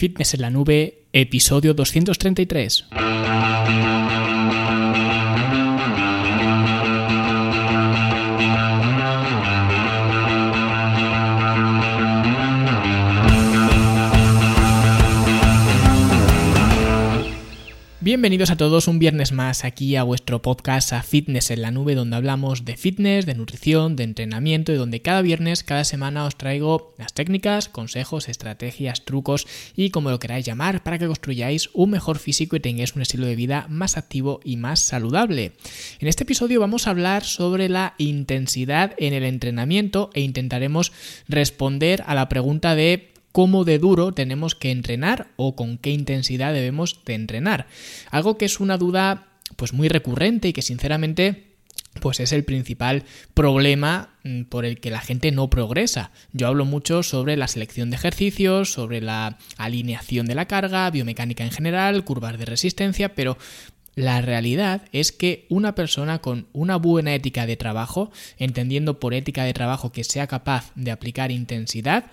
Fitness en la Nube, episodio 233. Bienvenidos a todos un viernes más aquí a vuestro podcast a Fitness en la Nube, donde hablamos de fitness, de nutrición, de entrenamiento y donde cada viernes, cada semana os traigo las técnicas, consejos, estrategias, trucos y como lo queráis llamar para que construyáis un mejor físico y tengáis un estilo de vida más activo y más saludable. En este episodio vamos a hablar sobre la intensidad en el entrenamiento e intentaremos responder a la pregunta de cómo de duro tenemos que entrenar o con qué intensidad debemos de entrenar. Algo que es una duda pues muy recurrente y que sinceramente pues es el principal problema mm, por el que la gente no progresa. Yo hablo mucho sobre la selección de ejercicios, sobre la alineación de la carga, biomecánica en general, curvas de resistencia, pero la realidad es que una persona con una buena ética de trabajo, entendiendo por ética de trabajo que sea capaz de aplicar intensidad,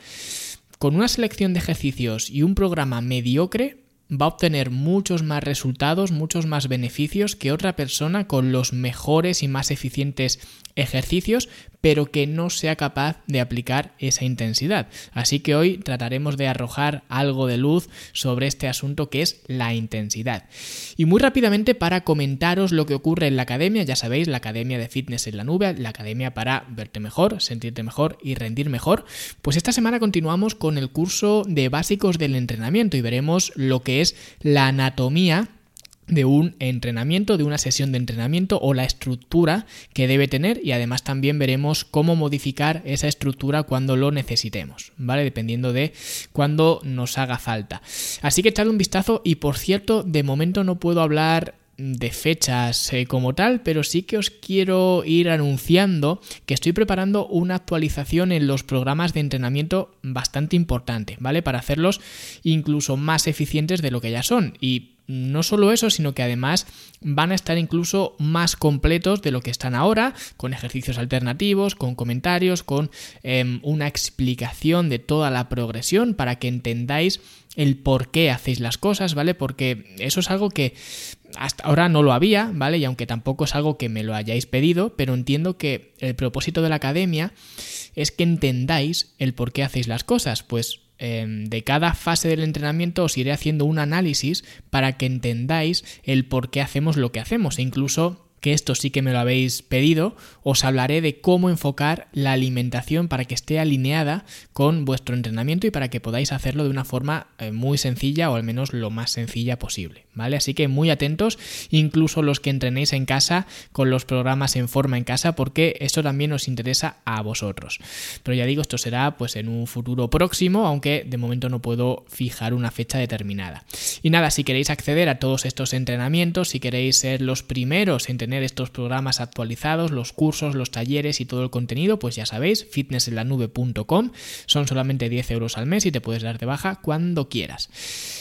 con una selección de ejercicios y un programa mediocre va a obtener muchos más resultados, muchos más beneficios que otra persona con los mejores y más eficientes ejercicios, pero que no sea capaz de aplicar esa intensidad. Así que hoy trataremos de arrojar algo de luz sobre este asunto que es la intensidad. Y muy rápidamente para comentaros lo que ocurre en la academia, ya sabéis, la academia de fitness en la nube, la academia para verte mejor, sentirte mejor y rendir mejor, pues esta semana continuamos con el curso de básicos del entrenamiento y veremos lo que es la anatomía de un entrenamiento, de una sesión de entrenamiento o la estructura que debe tener y además también veremos cómo modificar esa estructura cuando lo necesitemos, ¿vale? Dependiendo de cuándo nos haga falta. Así que echadle un vistazo y por cierto, de momento no puedo hablar de fechas eh, como tal, pero sí que os quiero ir anunciando que estoy preparando una actualización en los programas de entrenamiento bastante importante, ¿vale? Para hacerlos incluso más eficientes de lo que ya son. Y no solo eso, sino que además van a estar incluso más completos de lo que están ahora, con ejercicios alternativos, con comentarios, con em, una explicación de toda la progresión para que entendáis el por qué hacéis las cosas, ¿vale? Porque eso es algo que hasta ahora no lo había, ¿vale? Y aunque tampoco es algo que me lo hayáis pedido, pero entiendo que el propósito de la academia es que entendáis el por qué hacéis las cosas, pues de cada fase del entrenamiento os iré haciendo un análisis para que entendáis el por qué hacemos lo que hacemos. E incluso que esto sí que me lo habéis pedido, os hablaré de cómo enfocar la alimentación para que esté alineada con vuestro entrenamiento y para que podáis hacerlo de una forma eh, muy sencilla o al menos lo más sencilla posible, ¿vale? Así que muy atentos, incluso los que entrenéis en casa con los programas en forma en casa, porque esto también os interesa a vosotros. Pero ya digo, esto será pues en un futuro próximo, aunque de momento no puedo fijar una fecha determinada. Y nada, si queréis acceder a todos estos entrenamientos, si queréis ser los primeros en tener estos programas actualizados, los cursos, los talleres y todo el contenido, pues ya sabéis, fitnessenlanube.com, son solamente 10 euros al mes y te puedes dar de baja cuando quieras.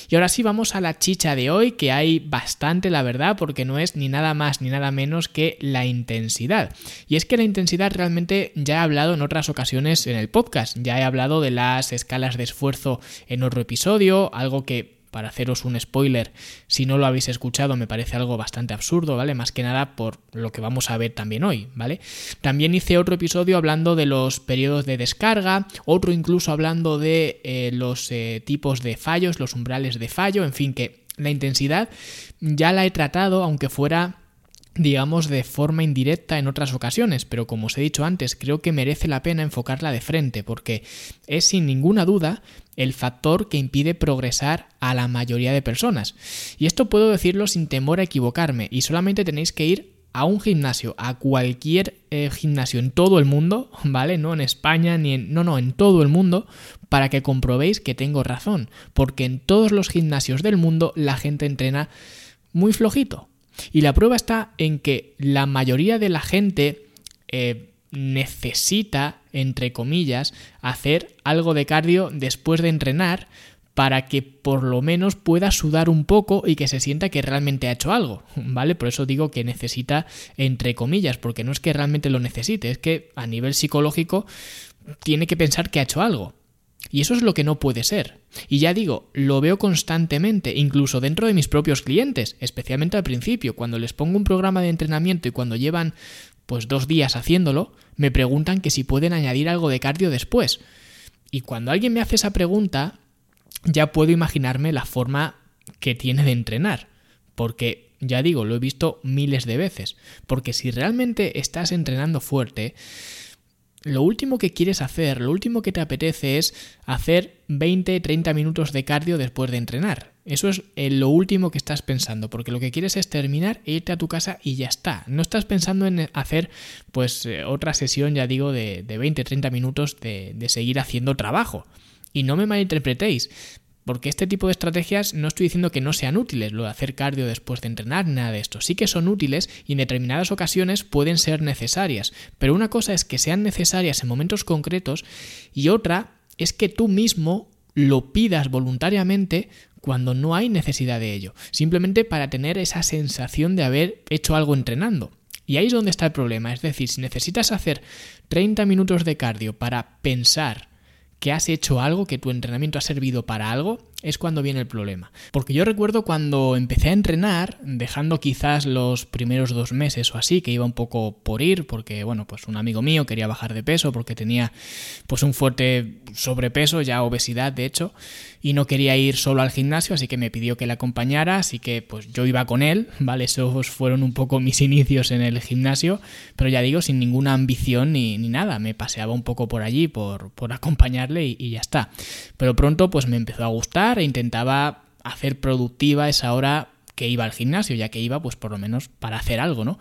Y ahora sí vamos a la chicha de hoy, que hay bastante, la verdad, porque no es ni nada más ni nada menos que la intensidad. Y es que la intensidad realmente ya he hablado en otras ocasiones en el podcast, ya he hablado de las escalas de esfuerzo en otro episodio, algo que para haceros un spoiler, si no lo habéis escuchado, me parece algo bastante absurdo, ¿vale? Más que nada por lo que vamos a ver también hoy, ¿vale? También hice otro episodio hablando de los periodos de descarga, otro incluso hablando de eh, los eh, tipos de fallos, los umbrales de fallo, en fin, que la intensidad ya la he tratado, aunque fuera digamos, de forma indirecta en otras ocasiones, pero como os he dicho antes, creo que merece la pena enfocarla de frente, porque es sin ninguna duda el factor que impide progresar a la mayoría de personas. Y esto puedo decirlo sin temor a equivocarme, y solamente tenéis que ir a un gimnasio, a cualquier eh, gimnasio en todo el mundo, ¿vale? No en España ni en... No, no, en todo el mundo, para que comprobéis que tengo razón, porque en todos los gimnasios del mundo la gente entrena muy flojito, y la prueba está en que la mayoría de la gente eh, necesita, entre comillas, hacer algo de cardio después de entrenar para que por lo menos pueda sudar un poco y que se sienta que realmente ha hecho algo, ¿vale? Por eso digo que necesita entre comillas, porque no es que realmente lo necesite, es que a nivel psicológico tiene que pensar que ha hecho algo. Y eso es lo que no puede ser. Y ya digo, lo veo constantemente, incluso dentro de mis propios clientes, especialmente al principio, cuando les pongo un programa de entrenamiento y cuando llevan pues dos días haciéndolo, me preguntan que si pueden añadir algo de cardio después. Y cuando alguien me hace esa pregunta, ya puedo imaginarme la forma que tiene de entrenar. Porque, ya digo, lo he visto miles de veces. Porque si realmente estás entrenando fuerte, lo último que quieres hacer, lo último que te apetece es hacer 20, 30 minutos de cardio después de entrenar. Eso es eh, lo último que estás pensando, porque lo que quieres es terminar e irte a tu casa y ya está. No estás pensando en hacer pues eh, otra sesión, ya digo, de, de 20, 30 minutos de, de seguir haciendo trabajo. Y no me malinterpretéis, porque este tipo de estrategias no estoy diciendo que no sean útiles, lo de hacer cardio después de entrenar, nada de esto. Sí que son útiles y en determinadas ocasiones pueden ser necesarias. Pero una cosa es que sean necesarias en momentos concretos y otra es que tú mismo lo pidas voluntariamente cuando no hay necesidad de ello. Simplemente para tener esa sensación de haber hecho algo entrenando. Y ahí es donde está el problema. Es decir, si necesitas hacer 30 minutos de cardio para pensar, que has hecho algo, que tu entrenamiento ha servido para algo, es cuando viene el problema. Porque yo recuerdo cuando empecé a entrenar, dejando quizás los primeros dos meses o así, que iba un poco por ir, porque bueno, pues un amigo mío quería bajar de peso porque tenía pues un fuerte sobrepeso, ya obesidad de hecho, y no quería ir solo al gimnasio, así que me pidió que le acompañara, así que pues yo iba con él, ¿vale? Esos fueron un poco mis inicios en el gimnasio, pero ya digo, sin ninguna ambición ni, nada, me paseaba un poco por allí por, por acompañarle y, y ya está. Pero pronto pues me empezó a gustar e intentaba hacer productiva esa hora que iba al gimnasio, ya que iba pues por lo menos para hacer algo, ¿no?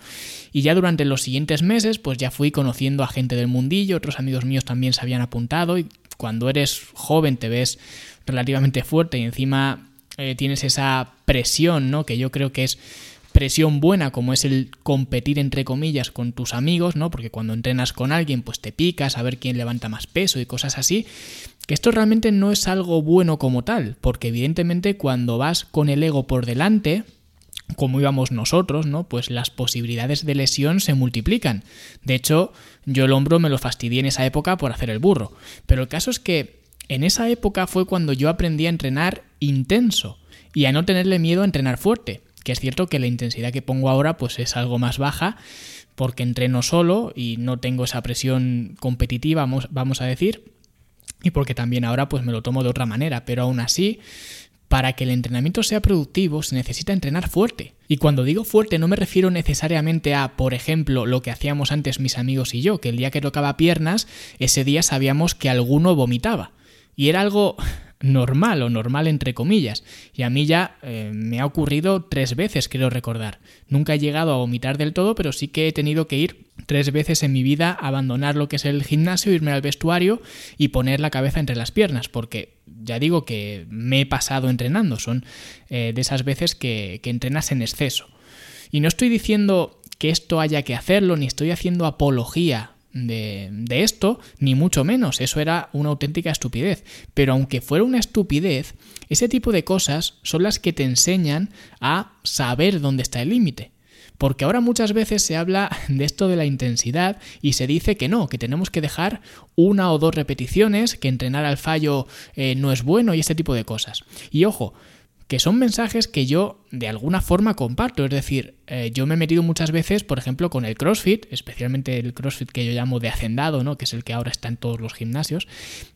Y ya durante los siguientes meses pues ya fui conociendo a gente del mundillo, otros amigos míos también se habían apuntado y cuando eres joven te ves relativamente fuerte y encima eh, tienes esa presión, ¿no? Que yo creo que es presión buena como es el competir entre comillas con tus amigos, ¿no? Porque cuando entrenas con alguien pues te picas a ver quién levanta más peso y cosas así, que esto realmente no es algo bueno como tal, porque evidentemente cuando vas con el ego por delante, como íbamos nosotros, ¿no? Pues las posibilidades de lesión se multiplican. De hecho, yo el hombro me lo fastidié en esa época por hacer el burro. Pero el caso es que en esa época fue cuando yo aprendí a entrenar intenso y a no tenerle miedo a entrenar fuerte. Que es cierto que la intensidad que pongo ahora pues es algo más baja porque entreno solo y no tengo esa presión competitiva, vamos, vamos a decir, y porque también ahora pues me lo tomo de otra manera, pero aún así para que el entrenamiento sea productivo se necesita entrenar fuerte. Y cuando digo fuerte no me refiero necesariamente a, por ejemplo, lo que hacíamos antes mis amigos y yo, que el día que tocaba piernas, ese día sabíamos que alguno vomitaba. Y era algo normal o normal entre comillas. Y a mí ya eh, me ha ocurrido tres veces, quiero recordar. Nunca he llegado a vomitar del todo, pero sí que he tenido que ir tres veces en mi vida abandonar lo que es el gimnasio, irme al vestuario y poner la cabeza entre las piernas, porque ya digo que me he pasado entrenando, son eh, de esas veces que, que entrenas en exceso. Y no estoy diciendo que esto haya que hacerlo, ni estoy haciendo apología de, esto, ni mucho menos, eso era una auténtica estupidez. Pero aunque fuera una estupidez, ese tipo de cosas son las que te enseñan a saber dónde está el límite. Porque ahora muchas veces se habla de esto de la intensidad y se dice que no, que tenemos que dejar una o dos repeticiones, que entrenar al fallo eh, no es bueno y este tipo de cosas. Y ojo, que son mensajes que yo de alguna forma comparto. Es decir, eh, yo me he metido muchas veces, por ejemplo, con el CrossFit, especialmente el CrossFit que yo llamo de hacendado, ¿no? que es el que ahora está en todos los gimnasios,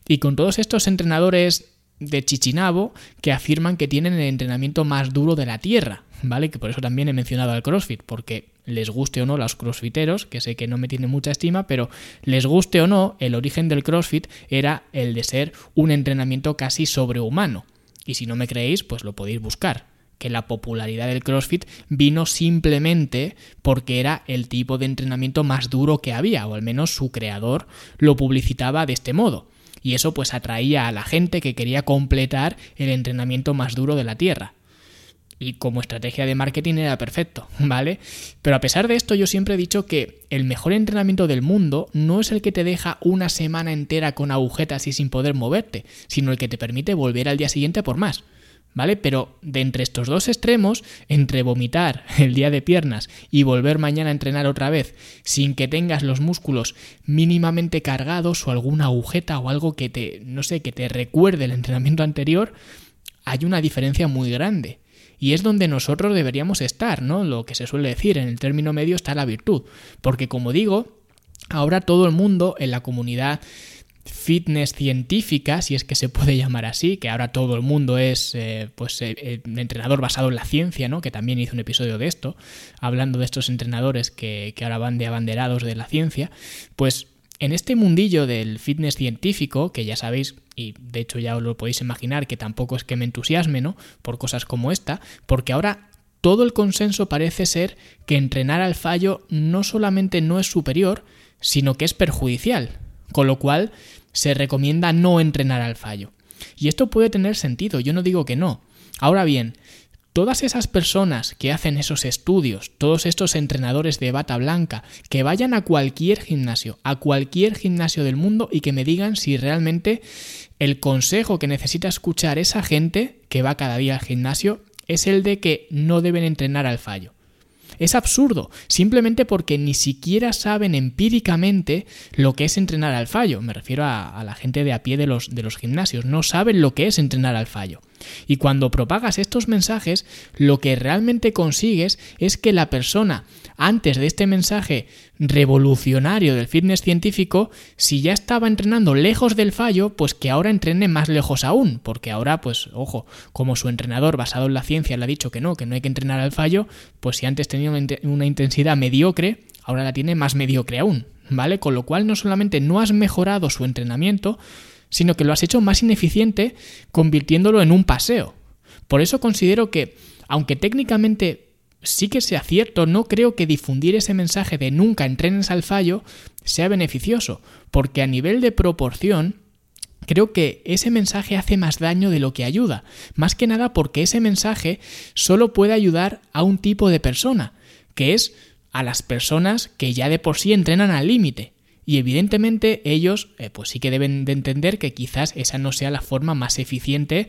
y con todos estos entrenadores de Chichinabo que afirman que tienen el entrenamiento más duro de la Tierra, ¿vale? Que por eso también he mencionado al CrossFit, porque les guste o no a los crossfiteros, que sé que no me tienen mucha estima, pero les guste o no, el origen del CrossFit era el de ser un entrenamiento casi sobrehumano. Y si no me creéis, pues lo podéis buscar que la popularidad del CrossFit vino simplemente porque era el tipo de entrenamiento más duro que había, o al menos su creador lo publicitaba de este modo. Y eso pues atraía a la gente que quería completar el entrenamiento más duro de la Tierra. Y como estrategia de marketing era perfecto, ¿vale? Pero a pesar de esto yo siempre he dicho que el mejor entrenamiento del mundo no es el que te deja una semana entera con agujetas y sin poder moverte, sino el que te permite volver al día siguiente por más. ¿vale? Pero de entre estos dos extremos, entre vomitar el día de piernas y volver mañana a entrenar otra vez sin que tengas los músculos mínimamente cargados o alguna agujeta o algo que te, no sé, que te recuerde el entrenamiento anterior, hay una diferencia muy grande. Y es donde nosotros deberíamos estar, ¿no? Lo que se suele decir, en el término medio está la virtud. Porque como digo, ahora todo el mundo en la comunidad fitness científica, si es que se puede llamar así, que ahora todo el mundo es eh, pues eh, eh, entrenador basado en la ciencia, ¿no? Que también hizo un episodio de esto, hablando de estos entrenadores que, que ahora van de abanderados de la ciencia, pues en este mundillo del fitness científico, que ya sabéis, y de hecho ya os lo podéis imaginar, que tampoco es que me entusiasme, ¿no? Por cosas como esta, porque ahora todo el consenso parece ser que entrenar al fallo no solamente no es superior, sino que es perjudicial con lo cual se recomienda no entrenar al fallo. Y esto puede tener sentido, yo no digo que no. Ahora bien, todas esas personas que hacen esos estudios, todos estos entrenadores de bata blanca, que vayan a cualquier gimnasio, a cualquier gimnasio del mundo y que me digan si realmente el consejo que necesita escuchar esa gente que va cada día al gimnasio es el de que no deben entrenar al fallo. Es absurdo, simplemente porque ni siquiera saben empíricamente lo que es entrenar al fallo. Me refiero a, la gente de a pie de los, de los gimnasios. No saben lo que es entrenar al fallo. Y cuando propagas estos mensajes, lo que realmente consigues es que la persona, antes de este mensaje revolucionario del fitness científico, si ya estaba entrenando lejos del fallo, pues que ahora entrene más lejos aún, porque ahora, pues, ojo, como su entrenador basado en la ciencia le ha dicho que no, que no hay que entrenar al fallo, pues si antes tenía una intensidad mediocre, ahora la tiene más mediocre aún, ¿vale? Con lo cual no solamente no has mejorado su entrenamiento, sino que lo has hecho más ineficiente convirtiéndolo en un paseo. Por eso considero que, aunque técnicamente sí que sea cierto, no creo que difundir ese mensaje de nunca entrenes al fallo sea beneficioso, porque a nivel de proporción, creo que ese mensaje hace más daño de lo que ayuda, más que nada porque ese mensaje solo puede ayudar a un tipo de persona, que es a las personas que ya de por sí entrenan al límite. Y evidentemente ellos eh, pues sí que deben de entender que quizás esa no sea la forma más eficiente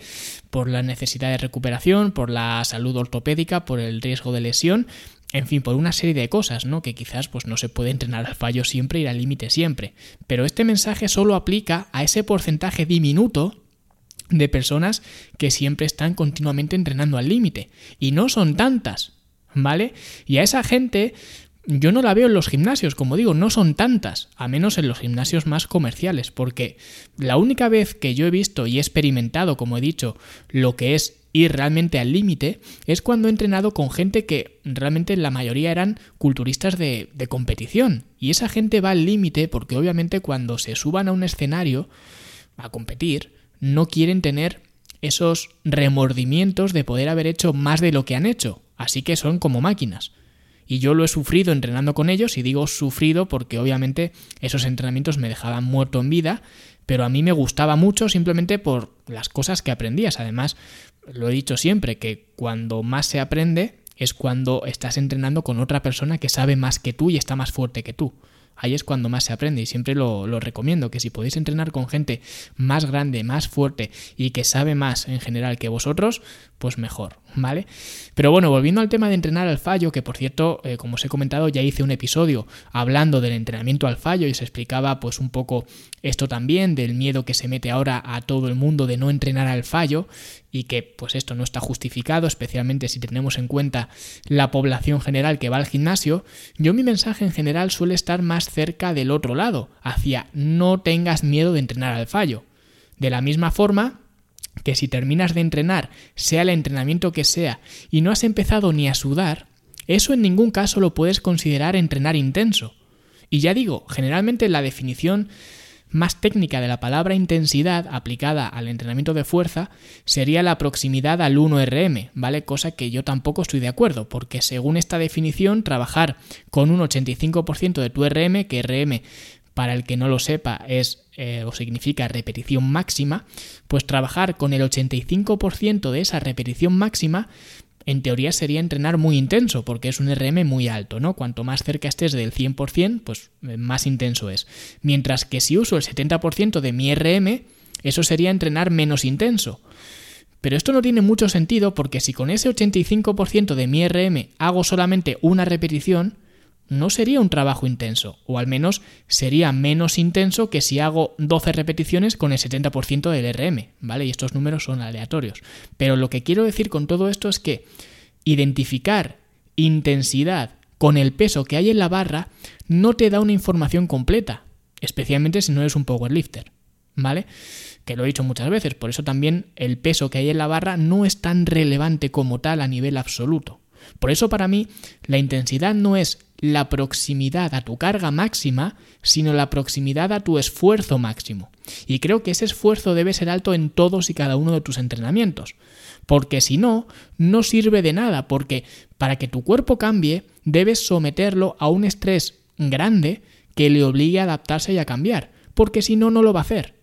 por la necesidad de recuperación, por la salud ortopédica, por el riesgo de lesión, en fin, por una serie de cosas, ¿no? Que quizás pues no se puede entrenar al fallo siempre, ir al límite siempre. Pero este mensaje solo aplica a ese porcentaje diminuto de personas que siempre están continuamente entrenando al límite. Y no son tantas, ¿vale? Y a esa gente yo no la veo en los gimnasios, como digo, no son tantas, a menos en los gimnasios más comerciales, porque la única vez que yo he visto y he experimentado, como he dicho, lo que es ir realmente al límite, es cuando he entrenado con gente que realmente la mayoría eran culturistas de, de competición. Y esa gente va al límite porque obviamente cuando se suban a un escenario a competir, no quieren tener esos remordimientos de poder haber hecho más de lo que han hecho. Así que son como máquinas. Y yo lo he sufrido entrenando con ellos, y digo sufrido porque obviamente esos entrenamientos me dejaban muerto en vida, pero a mí me gustaba mucho simplemente por las cosas que aprendías. Además, lo he dicho siempre, que cuando más se aprende es cuando estás entrenando con otra persona que sabe más que tú y está más fuerte que tú ahí es cuando más se aprende y siempre lo, lo, recomiendo, que si podéis entrenar con gente más grande, más fuerte y que sabe más en general que vosotros, pues mejor, ¿vale? Pero bueno, volviendo al tema de entrenar al fallo, que por cierto, eh, como os he comentado, ya hice un episodio hablando del entrenamiento al fallo y se explicaba pues un poco esto también, del miedo que se mete ahora a todo el mundo de no entrenar al fallo y que pues esto no está justificado, especialmente si tenemos en cuenta la población general que va al gimnasio, yo mi mensaje en general suele estar más cerca del otro lado, hacia no tengas miedo de entrenar al fallo. De la misma forma que si terminas de entrenar, sea el entrenamiento que sea, y no has empezado ni a sudar, eso en ningún caso lo puedes considerar entrenar intenso. Y ya digo, generalmente la definición más técnica de la palabra intensidad aplicada al entrenamiento de fuerza sería la proximidad al 1RM, ¿vale? Cosa que yo tampoco estoy de acuerdo, porque según esta definición, trabajar con un 85% de tu RM, que RM para el que no lo sepa es eh, o significa repetición máxima, pues trabajar con el 85% de esa repetición máxima en teoría sería entrenar muy intenso, porque es un RM muy alto, ¿no? Cuanto más cerca estés del 100%, pues eh, más intenso es. Mientras que si uso el 70% de mi RM, eso sería entrenar menos intenso. Pero esto no tiene mucho sentido porque si con ese 85% de mi RM hago solamente una repetición, no sería un trabajo intenso, o al menos sería menos intenso que si hago 12 repeticiones con el 70% del RM, ¿vale? Y estos números son aleatorios. Pero lo que quiero decir con todo esto es que identificar intensidad con el peso que hay en la barra no te da una información completa, especialmente si no eres un powerlifter, ¿vale? Que lo he dicho muchas veces, por eso también el peso que hay en la barra no es tan relevante como tal a nivel absoluto. Por eso para mí la intensidad no es la proximidad a tu carga máxima, sino la proximidad a tu esfuerzo máximo. Y creo que ese esfuerzo debe ser alto en todos y cada uno de tus entrenamientos. Porque si no, no sirve de nada, porque para que tu cuerpo cambie, debes someterlo a un estrés grande que le obligue a adaptarse y a cambiar, porque si no, no lo va a hacer.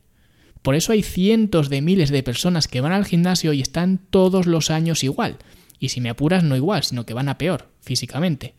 Por eso hay cientos de miles de personas que van al gimnasio y están todos los años igual. Y si me apuras, no igual, sino que van a peor físicamente.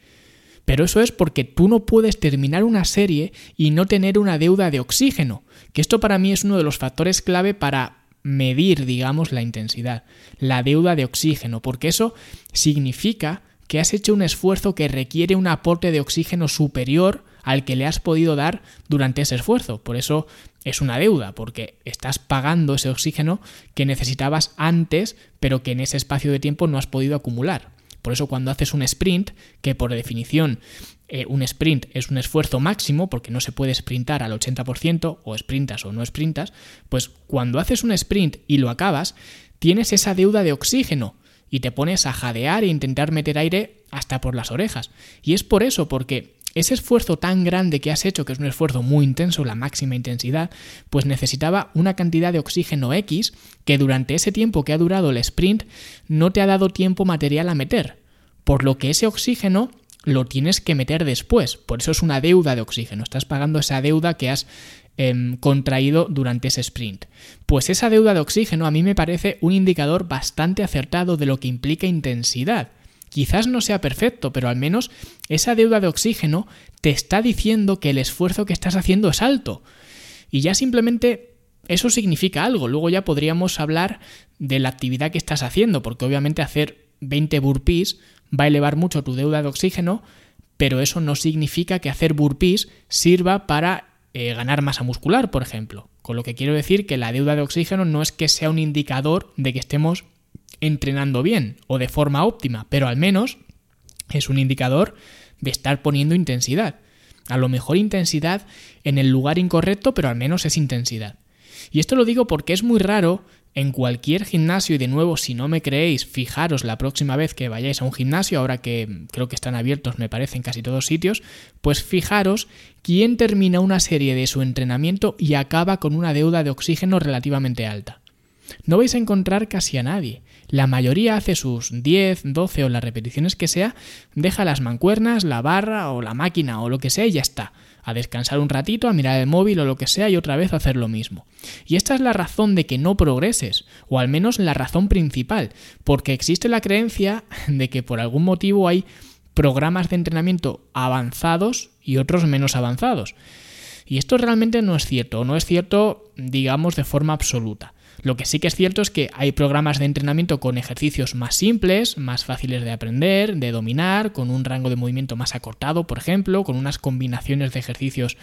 Pero eso es porque tú no puedes terminar una serie y no tener una deuda de oxígeno, que esto para mí es uno de los factores clave para medir, digamos, la intensidad, la deuda de oxígeno, porque eso significa que has hecho un esfuerzo que requiere un aporte de oxígeno superior al que le has podido dar durante ese esfuerzo. Por eso es una deuda, porque estás pagando ese oxígeno que necesitabas antes, pero que en ese espacio de tiempo no has podido acumular. Por eso cuando haces un sprint, que por definición eh, un sprint es un esfuerzo máximo, porque no se puede sprintar al 80%, o sprintas o no sprintas, pues cuando haces un sprint y lo acabas, tienes esa deuda de oxígeno y te pones a jadear e intentar meter aire hasta por las orejas. Y es por eso, porque ese esfuerzo tan grande que has hecho, que es un esfuerzo muy intenso, la máxima intensidad, pues necesitaba una cantidad de oxígeno X que durante ese tiempo que ha durado el sprint no te ha dado tiempo material a meter. Por lo que ese oxígeno lo tienes que meter después. Por eso es una deuda de oxígeno. Estás pagando esa deuda que has em, contraído durante ese sprint. Pues esa deuda de oxígeno a mí me parece un indicador bastante acertado de lo que implica intensidad. Quizás no sea perfecto, pero al menos esa deuda de oxígeno te está diciendo que el esfuerzo que estás haciendo es alto. Y ya simplemente eso significa algo. Luego ya podríamos hablar de la actividad que estás haciendo, porque obviamente hacer 20 burpees va a elevar mucho tu deuda de oxígeno, pero eso no significa que hacer burpees sirva para eh, ganar masa muscular, por ejemplo. Con lo que quiero decir que la deuda de oxígeno no es que sea un indicador de que estemos entrenando bien o de forma óptima, pero al menos es un indicador de estar poniendo intensidad. A lo mejor intensidad en el lugar incorrecto, pero al menos es intensidad. Y esto lo digo porque es muy raro en cualquier gimnasio, y de nuevo, si no me creéis, fijaros la próxima vez que vayáis a un gimnasio, ahora que creo que están abiertos, me parece, en casi todos sitios, pues fijaros quién termina una serie de su entrenamiento y acaba con una deuda de oxígeno relativamente alta. No vais a encontrar casi a nadie. La mayoría hace sus 10, 12 o las repeticiones que sea, deja las mancuernas, la barra o la máquina o lo que sea y ya está. A descansar un ratito, a mirar el móvil o lo que sea y otra vez a hacer lo mismo. Y esta es la razón de que no progreses, o al menos la razón principal, porque existe la creencia de que por algún motivo hay programas de entrenamiento avanzados y otros menos avanzados. Y esto realmente no es cierto, no es cierto, digamos, de forma absoluta. Lo que sí que es cierto es que hay programas de entrenamiento con ejercicios más simples, más fáciles de aprender, de dominar, con un rango de movimiento más acortado, por ejemplo, con unas combinaciones de ejercicios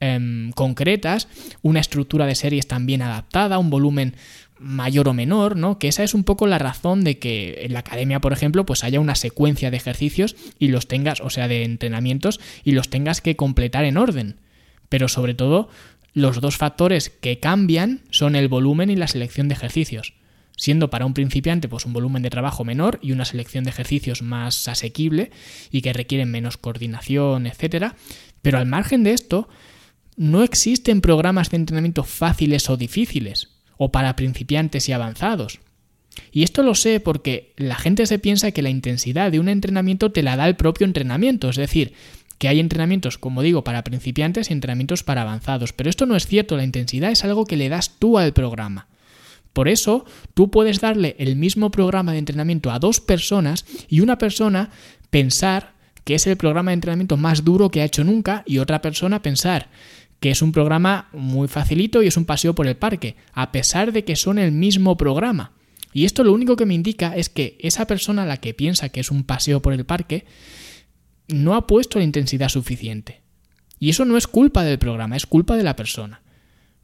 em, concretas, una estructura de series también adaptada, un volumen mayor o menor, ¿no? Que esa es un poco la razón de que en la academia, por ejemplo, pues haya una secuencia de ejercicios y los tengas, o sea, de entrenamientos y los tengas que completar en orden. Pero sobre todo, los dos factores que cambian son el volumen y la selección de ejercicios, siendo para un principiante pues un volumen de trabajo menor y una selección de ejercicios más asequible y que requieren menos coordinación, etcétera, pero al margen de esto no existen programas de entrenamiento fáciles o difíciles o para principiantes y avanzados. Y esto lo sé porque la gente se piensa que la intensidad de un entrenamiento te la da el propio entrenamiento, es decir, que hay entrenamientos, como digo, para principiantes y entrenamientos para avanzados. Pero esto no es cierto, la intensidad es algo que le das tú al programa. Por eso, tú puedes darle el mismo programa de entrenamiento a dos personas y una persona pensar que es el programa de entrenamiento más duro que ha hecho nunca y otra persona pensar que es un programa muy facilito y es un paseo por el parque, a pesar de que son el mismo programa. Y esto lo único que me indica es que esa persona, la que piensa que es un paseo por el parque, no ha puesto la intensidad suficiente. Y eso no es culpa del programa, es culpa de la persona.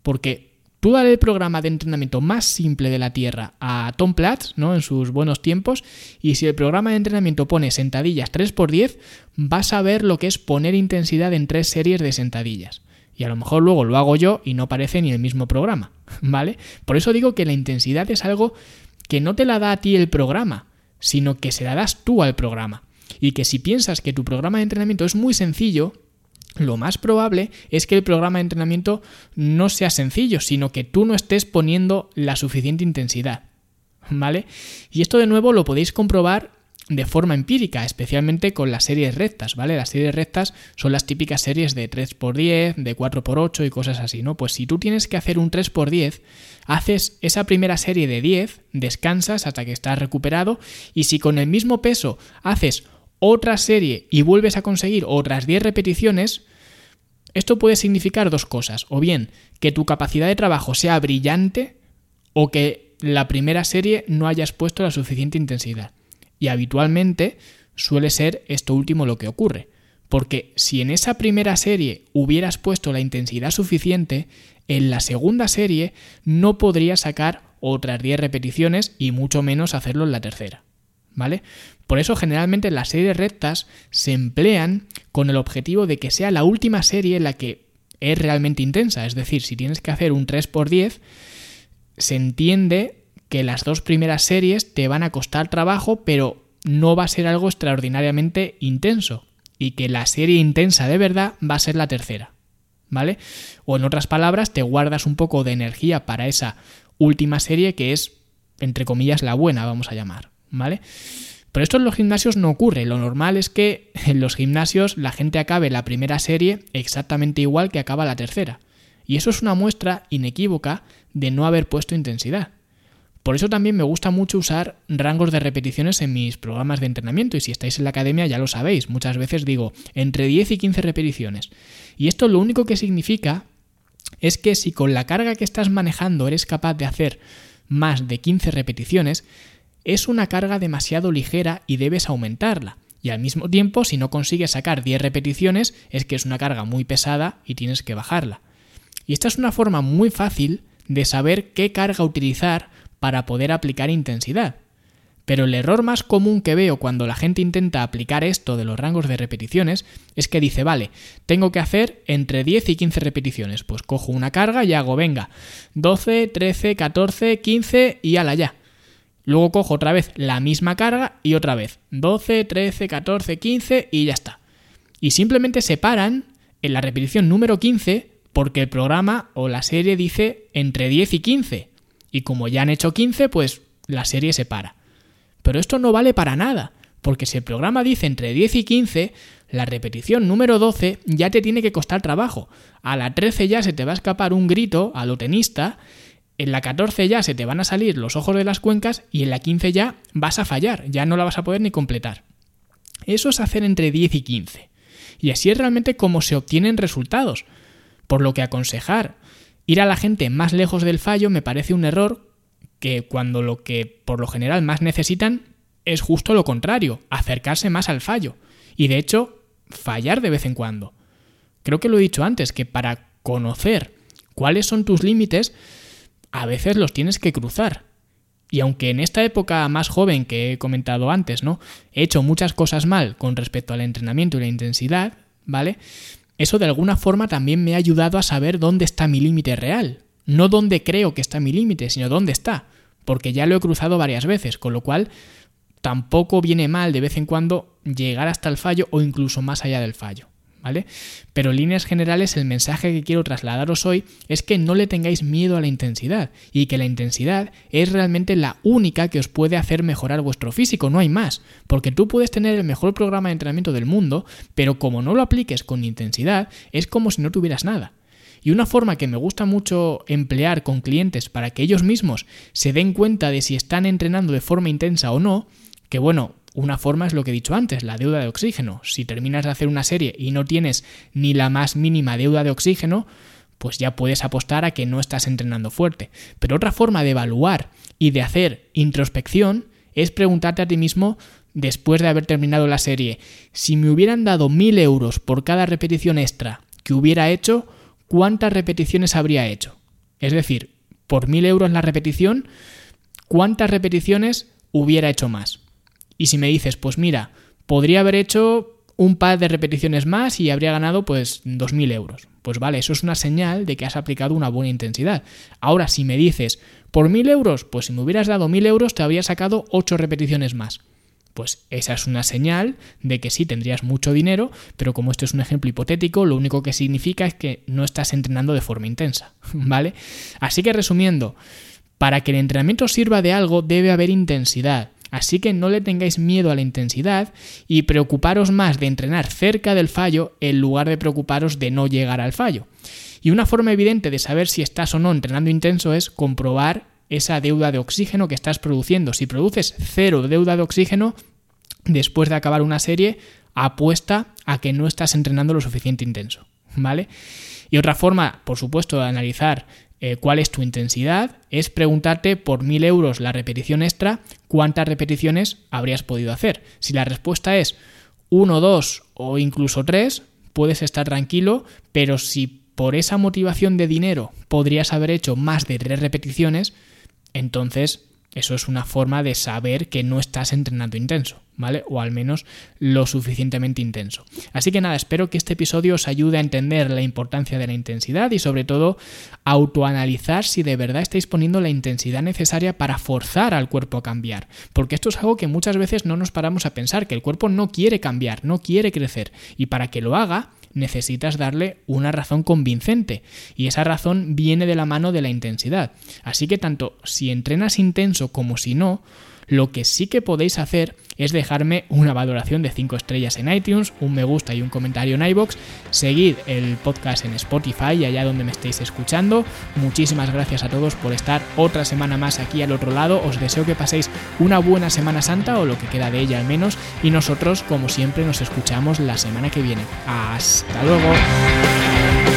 Porque tú dale el programa de entrenamiento más simple de la Tierra a Tom Platz, ¿no? En sus buenos tiempos, y si el programa de entrenamiento pone sentadillas 3x10, vas a ver lo que es poner intensidad en tres series de sentadillas. Y a lo mejor luego lo hago yo y no parece ni el mismo programa, ¿vale? Por eso digo que la intensidad es algo que no te la da a ti el programa, sino que se la das tú al programa. Y que si piensas que tu programa de entrenamiento es muy sencillo, lo más probable es que el programa de entrenamiento no sea sencillo, sino que tú no estés poniendo la suficiente intensidad. ¿Vale? Y esto de nuevo lo podéis comprobar de forma empírica, especialmente con las series rectas, ¿vale? Las series rectas son las típicas series de 3x10, de 4x8 y cosas así, ¿no? Pues si tú tienes que hacer un 3x10, haces esa primera serie de 10, descansas hasta que estás recuperado y si con el mismo peso haces otra serie y vuelves a conseguir otras 10 repeticiones, esto puede significar dos cosas, o bien que tu capacidad de trabajo sea brillante o que la primera serie no hayas puesto la suficiente intensidad. Y habitualmente suele ser esto último lo que ocurre, porque si en esa primera serie hubieras puesto la intensidad suficiente, en la segunda serie no podrías sacar otras 10 repeticiones y mucho menos hacerlo en la tercera. ¿Vale? Por eso generalmente las series rectas se emplean con el objetivo de que sea la última serie la que es realmente intensa, es decir, si tienes que hacer un 3x10, se entiende que las dos primeras series te van a costar trabajo, pero no va a ser algo extraordinariamente intenso, y que la serie intensa de verdad va a ser la tercera, ¿vale? O en otras palabras, te guardas un poco de energía para esa última serie que es, entre comillas, la buena, vamos a llamar. ¿Vale? Pero esto en los gimnasios no ocurre. Lo normal es que en los gimnasios la gente acabe la primera serie exactamente igual que acaba la tercera. Y eso es una muestra inequívoca de no haber puesto intensidad. Por eso también me gusta mucho usar rangos de repeticiones en mis programas de entrenamiento y si estáis en la academia ya lo sabéis, muchas veces digo entre 10 y 15 repeticiones. Y esto lo único que significa es que si con la carga que estás manejando eres capaz de hacer más de 15 repeticiones, es una carga demasiado ligera y debes aumentarla. Y al mismo tiempo, si no consigues sacar 10 repeticiones, es que es una carga muy pesada y tienes que bajarla. Y esta es una forma muy fácil de saber qué carga utilizar para poder aplicar intensidad. Pero el error más común que veo cuando la gente intenta aplicar esto de los rangos de repeticiones es que dice, vale, tengo que hacer entre 10 y 15 repeticiones. Pues cojo una carga y hago, venga, 12, 13, 14, 15 y ala ya. Luego cojo otra vez la misma carga y otra vez 12, 13, 14, 15 y ya está. Y simplemente se paran en la repetición número 15 porque el programa o la serie dice entre 10 y 15. Y como ya han hecho 15, pues la serie se para. Pero esto no vale para nada, porque si el programa dice entre 10 y 15, la repetición número 12 ya te tiene que costar trabajo. A la 13 ya se te va a escapar un grito a lo tenista en la 14 ya se te van a salir los ojos de las cuencas y en la 15 ya vas a fallar, ya no la vas a poder ni completar. Eso es hacer entre 10 y 15. Y así es realmente como se obtienen resultados. Por lo que aconsejar ir a la gente más lejos del fallo me parece un error que cuando lo que por lo general más necesitan es justo lo contrario, acercarse más al fallo. Y de hecho, fallar de vez en cuando. Creo que lo he dicho antes, que para conocer cuáles son tus límites, a veces los tienes que cruzar. Y aunque en esta época más joven que he comentado antes, ¿no? He hecho muchas cosas mal con respecto al entrenamiento y la intensidad, ¿vale? Eso de alguna forma también me ha ayudado a saber dónde está mi límite real. No dónde creo que está mi límite, sino dónde está. Porque ya lo he cruzado varias veces, con lo cual tampoco viene mal de vez en cuando llegar hasta el fallo o incluso más allá del fallo. ¿Vale? Pero en líneas generales el mensaje que quiero trasladaros hoy es que no le tengáis miedo a la intensidad y que la intensidad es realmente la única que os puede hacer mejorar vuestro físico, no hay más, porque tú puedes tener el mejor programa de entrenamiento del mundo, pero como no lo apliques con intensidad, es como si no tuvieras nada. Y una forma que me gusta mucho emplear con clientes para que ellos mismos se den cuenta de si están entrenando de forma intensa o no, que bueno, una forma es lo que he dicho antes, la deuda de oxígeno. Si terminas de hacer una serie y no tienes ni la más mínima deuda de oxígeno, pues ya puedes apostar a que no estás entrenando fuerte. Pero otra forma de evaluar y de hacer introspección es preguntarte a ti mismo después de haber terminado la serie, si me hubieran dado mil euros por cada repetición extra que hubiera hecho, ¿cuántas repeticiones habría hecho? Es decir, por mil euros la repetición, ¿cuántas repeticiones hubiera hecho más? Y si me dices, pues mira, podría haber hecho un par de repeticiones más y habría ganado pues 2.000 euros. Pues vale, eso es una señal de que has aplicado una buena intensidad. Ahora, si me dices, por 1.000 euros, pues si me hubieras dado 1.000 euros te habría sacado 8 repeticiones más. Pues esa es una señal de que sí tendrías mucho dinero, pero como esto es un ejemplo hipotético, lo único que significa es que no estás entrenando de forma intensa, ¿vale? Así que resumiendo, para que el entrenamiento sirva de algo debe haber intensidad. Así que no le tengáis miedo a la intensidad y preocuparos más de entrenar cerca del fallo en lugar de preocuparos de no llegar al fallo. Y una forma evidente de saber si estás o no entrenando intenso es comprobar esa deuda de oxígeno que estás produciendo. Si produces cero deuda de oxígeno, después de acabar una serie, apuesta a que no estás entrenando lo suficiente intenso. ¿Vale? Y otra forma, por supuesto, de analizar eh, cuál es tu intensidad, es preguntarte por mil euros la repetición extra, cuántas repeticiones habrías podido hacer. Si la respuesta es 1, 2 o incluso 3, puedes estar tranquilo, pero si por esa motivación de dinero podrías haber hecho más de 3 repeticiones, entonces eso es una forma de saber que no estás entrenando intenso. ¿vale? O al menos lo suficientemente intenso. Así que nada, espero que este episodio os ayude a entender la importancia de la intensidad y sobre todo autoanalizar si de verdad estáis poniendo la intensidad necesaria para forzar al cuerpo a cambiar. Porque esto es algo que muchas veces no nos paramos a pensar, que el cuerpo no quiere cambiar, no quiere crecer. Y para que lo haga, necesitas darle una razón convincente y esa razón viene de la mano de la intensidad. Así que tanto si entrenas intenso como si no, lo que sí que podéis hacer es dejarme una valoración de 5 estrellas en iTunes, un me gusta y un comentario en iBox. Seguid el podcast en Spotify y allá donde me estéis escuchando. Muchísimas gracias a todos por estar otra semana más aquí al otro lado. Os deseo que paséis una buena Semana Santa o lo que queda de ella al menos. Y nosotros, como siempre, nos escuchamos la semana que viene. Hasta luego.